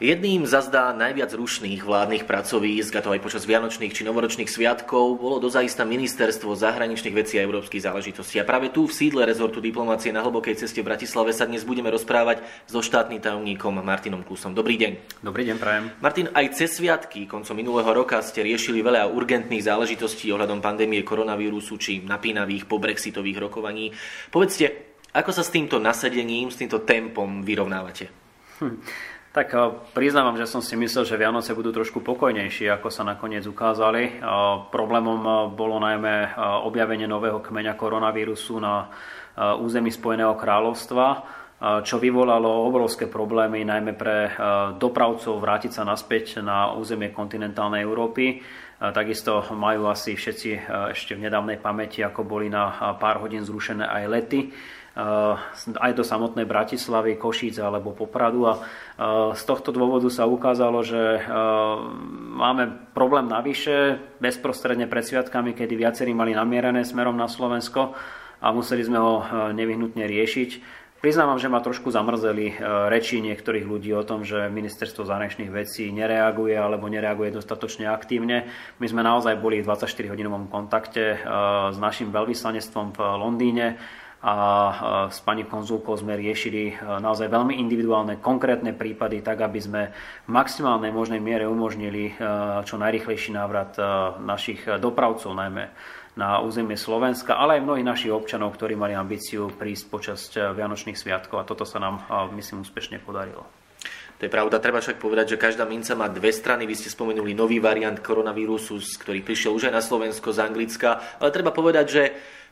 Jedným zazdá najviac rušných vládnych pracovísk, a to aj počas vianočných či novoročných sviatkov, bolo dozaista ministerstvo zahraničných vecí a európskych záležitostí. A práve tu v sídle rezortu diplomácie na hlbokej ceste v Bratislave sa dnes budeme rozprávať so štátnym tajomníkom Martinom Klusom. Dobrý deň. Dobrý deň, prajem. Martin, aj cez sviatky koncom minulého roka ste riešili veľa urgentných záležitostí ohľadom pandémie koronavírusu či napínavých pobrexitových rokovaní. Povedzte, ako sa s týmto nasadením, s týmto tempom vyrovnávate? Hm. Tak eh, priznávam, že som si myslel, že Vianoce budú trošku pokojnejšie, ako sa nakoniec ukázali. Eh, problémom eh, bolo najmä objavenie nového kmeňa koronavírusu na území Spojeného kráľovstva, čo vyvolalo obrovské problémy najmä pre dopravcov vrátiť sa naspäť na územie kontinentálnej Európy. Takisto majú asi všetci ešte v nedávnej pamäti, ako boli na pár hodín zrušené aj lety Eh, aj do samotnej Bratislavy, Košíc alebo Popradu a z tohto dôvodu sa ukázalo, že máme problém navyše bezprostredne pred sviatkami, kedy viacerí mali namierené smerom na Slovensko a museli sme ho nevyhnutne riešiť. Priznávam, že ma trošku zamrzeli reči niektorých ľudí o tom, že ministerstvo zahraničných vecí nereaguje alebo nereaguje dostatočne aktívne. My sme naozaj boli v 24-hodinovom kontakte s našim veľvyslanectvom v Londýne a s pani konzulkou sme riešili naozaj veľmi individuálne, konkrétne prípady, tak aby sme v maximálnej možnej miere umožnili čo najrychlejší návrat našich dopravcov, najmä na územie Slovenska, ale aj mnohých našich občanov, ktorí mali ambíciu prísť počas Vianočných sviatkov a toto sa nám, myslím, úspešne podarilo. To je pravda, treba však povedať, že každá minca má dve strany. Vy ste spomenuli nový variant koronavírusu, ktorý prišiel už aj na Slovensko z Anglicka, ale treba povedať, že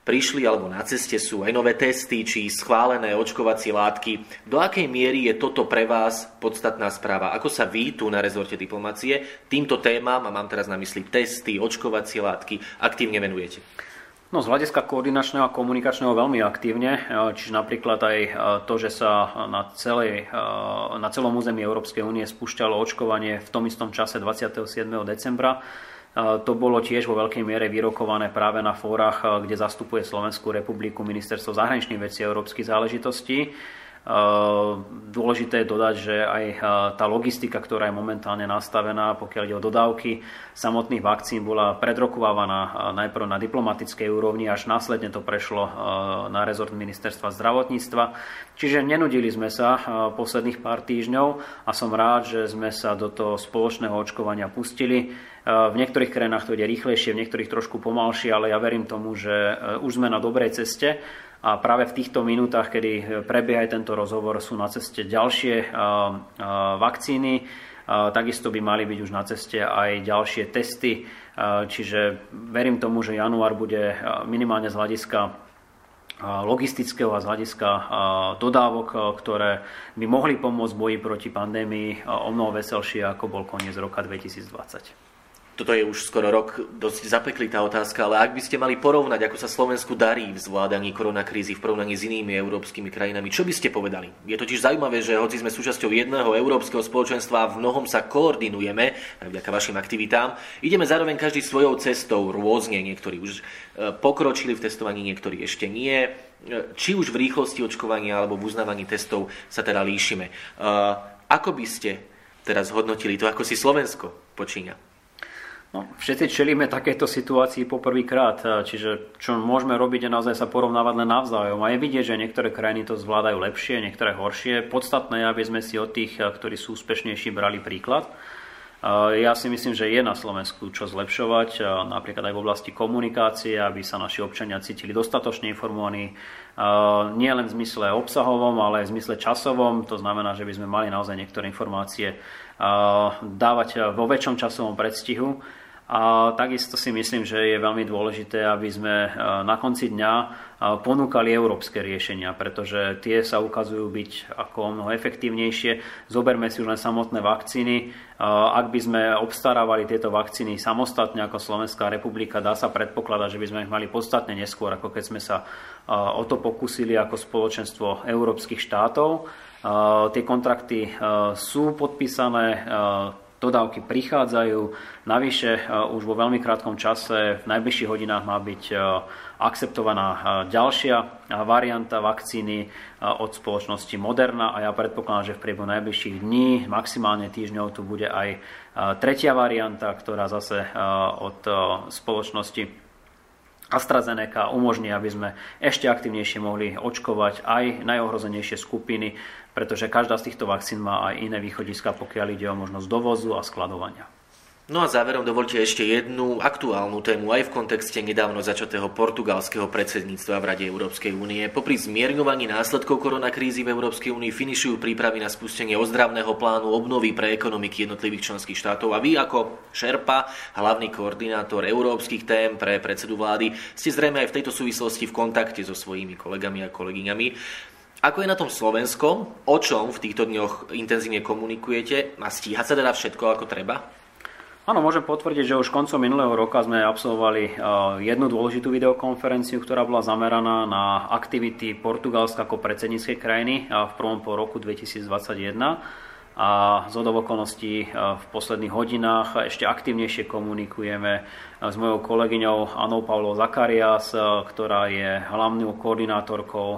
prišli alebo na ceste sú aj nové testy či schválené očkovacie látky. Do akej miery je toto pre vás podstatná správa? Ako sa vy tu na rezorte diplomácie týmto témam, a mám teraz na mysli testy, očkovacie látky, aktívne venujete? No z hľadiska koordinačného a komunikačného veľmi aktívne, čiže napríklad aj to, že sa na, celej, na celom území Európskej únie spúšťalo očkovanie v tom istom čase 27. decembra, to bolo tiež vo veľkej miere vyrokované práve na fórach, kde zastupuje Slovenskú republiku Ministerstvo zahraničných vecí a európskych záležitostí. Dôležité je dodať, že aj tá logistika, ktorá je momentálne nastavená, pokiaľ ide o dodávky samotných vakcín, bola predrokovávaná najprv na diplomatickej úrovni, až následne to prešlo na rezort ministerstva zdravotníctva. Čiže nenudili sme sa posledných pár týždňov a som rád, že sme sa do toho spoločného očkovania pustili. V niektorých krajinách to ide rýchlejšie, v niektorých trošku pomalšie, ale ja verím tomu, že už sme na dobrej ceste a práve v týchto minútach, kedy prebieha aj tento rozhovor, sú na ceste ďalšie vakcíny. Takisto by mali byť už na ceste aj ďalšie testy. Čiže verím tomu, že január bude minimálne z hľadiska logistického a z hľadiska dodávok, ktoré by mohli pomôcť boji proti pandémii o mnoho veselšie, ako bol koniec roka 2020 toto je už skoro rok dosť zapeklitá otázka, ale ak by ste mali porovnať, ako sa Slovensku darí v zvládaní koronakrízy v porovnaní s inými európskymi krajinami, čo by ste povedali? Je totiž zaujímavé, že hoci sme súčasťou jedného európskeho spoločenstva a v mnohom sa koordinujeme, aj vďaka vašim aktivitám, ideme zároveň každý svojou cestou rôzne. Niektorí už e, pokročili v testovaní, niektorí ešte nie. E, či už v rýchlosti očkovania alebo v uznávaní testov sa teda líšime. E, ako by ste teraz hodnotili to, ako si Slovensko počíňa? No, všetci čelíme takéto situácii poprvýkrát, čiže čo môžeme robiť je naozaj sa porovnávať len navzájom. A je vidieť, že niektoré krajiny to zvládajú lepšie, niektoré horšie. Podstatné je, aby sme si od tých, ktorí sú úspešnejší, brali príklad. Ja si myslím, že je na Slovensku čo zlepšovať, napríklad aj v oblasti komunikácie, aby sa naši občania cítili dostatočne informovaní, nie len v zmysle obsahovom, ale aj v zmysle časovom. To znamená, že by sme mali naozaj niektoré informácie dávať vo väčšom časovom predstihu a takisto si myslím, že je veľmi dôležité, aby sme e, na konci dňa e, ponúkali európske riešenia, pretože tie sa ukazujú byť ako mnoho efektívnejšie. Zoberme si už len samotné vakcíny. E, ak by sme obstarávali tieto vakcíny samostatne ako Slovenská republika, dá sa predpokladať, že by sme ich mali podstatne neskôr, ako keď sme sa o to pokúsili ako spoločenstvo európskych štátov. Tie kontrakty sú podpísané dodávky prichádzajú. Navyše už vo veľmi krátkom čase, v najbližších hodinách má byť akceptovaná ďalšia varianta vakcíny od spoločnosti Moderna a ja predpokladám, že v priebehu najbližších dní, maximálne týždňov, tu bude aj tretia varianta, ktorá zase od spoločnosti AstraZeneca umožní, aby sme ešte aktivnejšie mohli očkovať aj najohrozenejšie skupiny, pretože každá z týchto vakcín má aj iné východiska, pokiaľ ide o možnosť dovozu a skladovania. No a záverom dovolte ešte jednu aktuálnu tému aj v kontexte nedávno začatého portugalského predsedníctva v Rade Európskej únie. Popri zmierňovaní následkov koronakrízy v Európskej únii finišujú prípravy na spustenie ozdravného plánu obnovy pre ekonomiky jednotlivých členských štátov a vy ako Šerpa, hlavný koordinátor európskych tém pre predsedu vlády, ste zrejme aj v tejto súvislosti v kontakte so svojimi kolegami a kolegyňami. Ako je na tom Slovensko? O čom v týchto dňoch intenzívne komunikujete? A stíha sa teda všetko ako treba? Áno, môžem potvrdiť, že už koncom minulého roka sme absolvovali eh, jednu dôležitú videokonferenciu, ktorá bola zameraná na aktivity Portugalska ako predsedníckej krajiny eh, v prvom po roku 2021 a z okolností eh, v posledných hodinách ešte aktívnejšie komunikujeme s mojou kolegyňou Anou Paulou Zakarias, ktorá je hlavnou koordinátorkou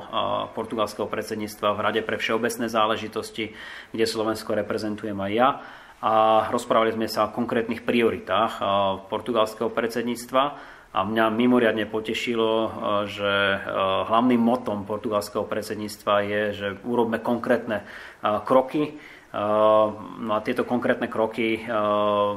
portugalského predsedníctva v Rade pre všeobecné záležitosti, kde Slovensko reprezentujem aj ja a rozprávali sme sa o konkrétnych prioritách portugalského predsedníctva. A mňa mimoriadne potešilo, že hlavným motom portugalského predsedníctva je, že urobme konkrétne kroky, No a tieto konkrétne kroky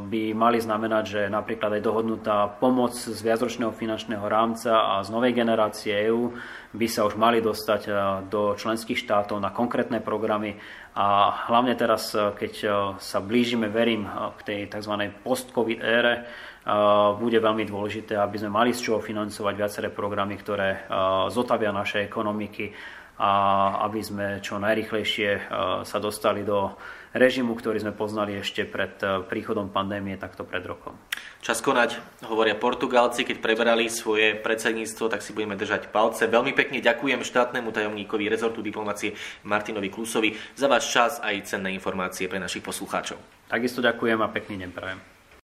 by mali znamenať, že napríklad aj dohodnutá pomoc z viacročného finančného rámca a z novej generácie EÚ by sa už mali dostať do členských štátov na konkrétne programy a hlavne teraz, keď sa blížime, verím, k tej tzv. post-covid ére, bude veľmi dôležité, aby sme mali z čoho financovať viaceré programy, ktoré zotavia naše ekonomiky a aby sme čo najrychlejšie e, sa dostali do režimu, ktorý sme poznali ešte pred e, príchodom pandémie, takto pred rokom. Čas konať, hovoria Portugálci, keď preberali svoje predsedníctvo, tak si budeme držať palce. Veľmi pekne ďakujem štátnemu tajomníkovi rezortu diplomácie Martinovi Klusovi za váš čas a aj cenné informácie pre našich poslucháčov. Takisto ďakujem a pekný deň prajem.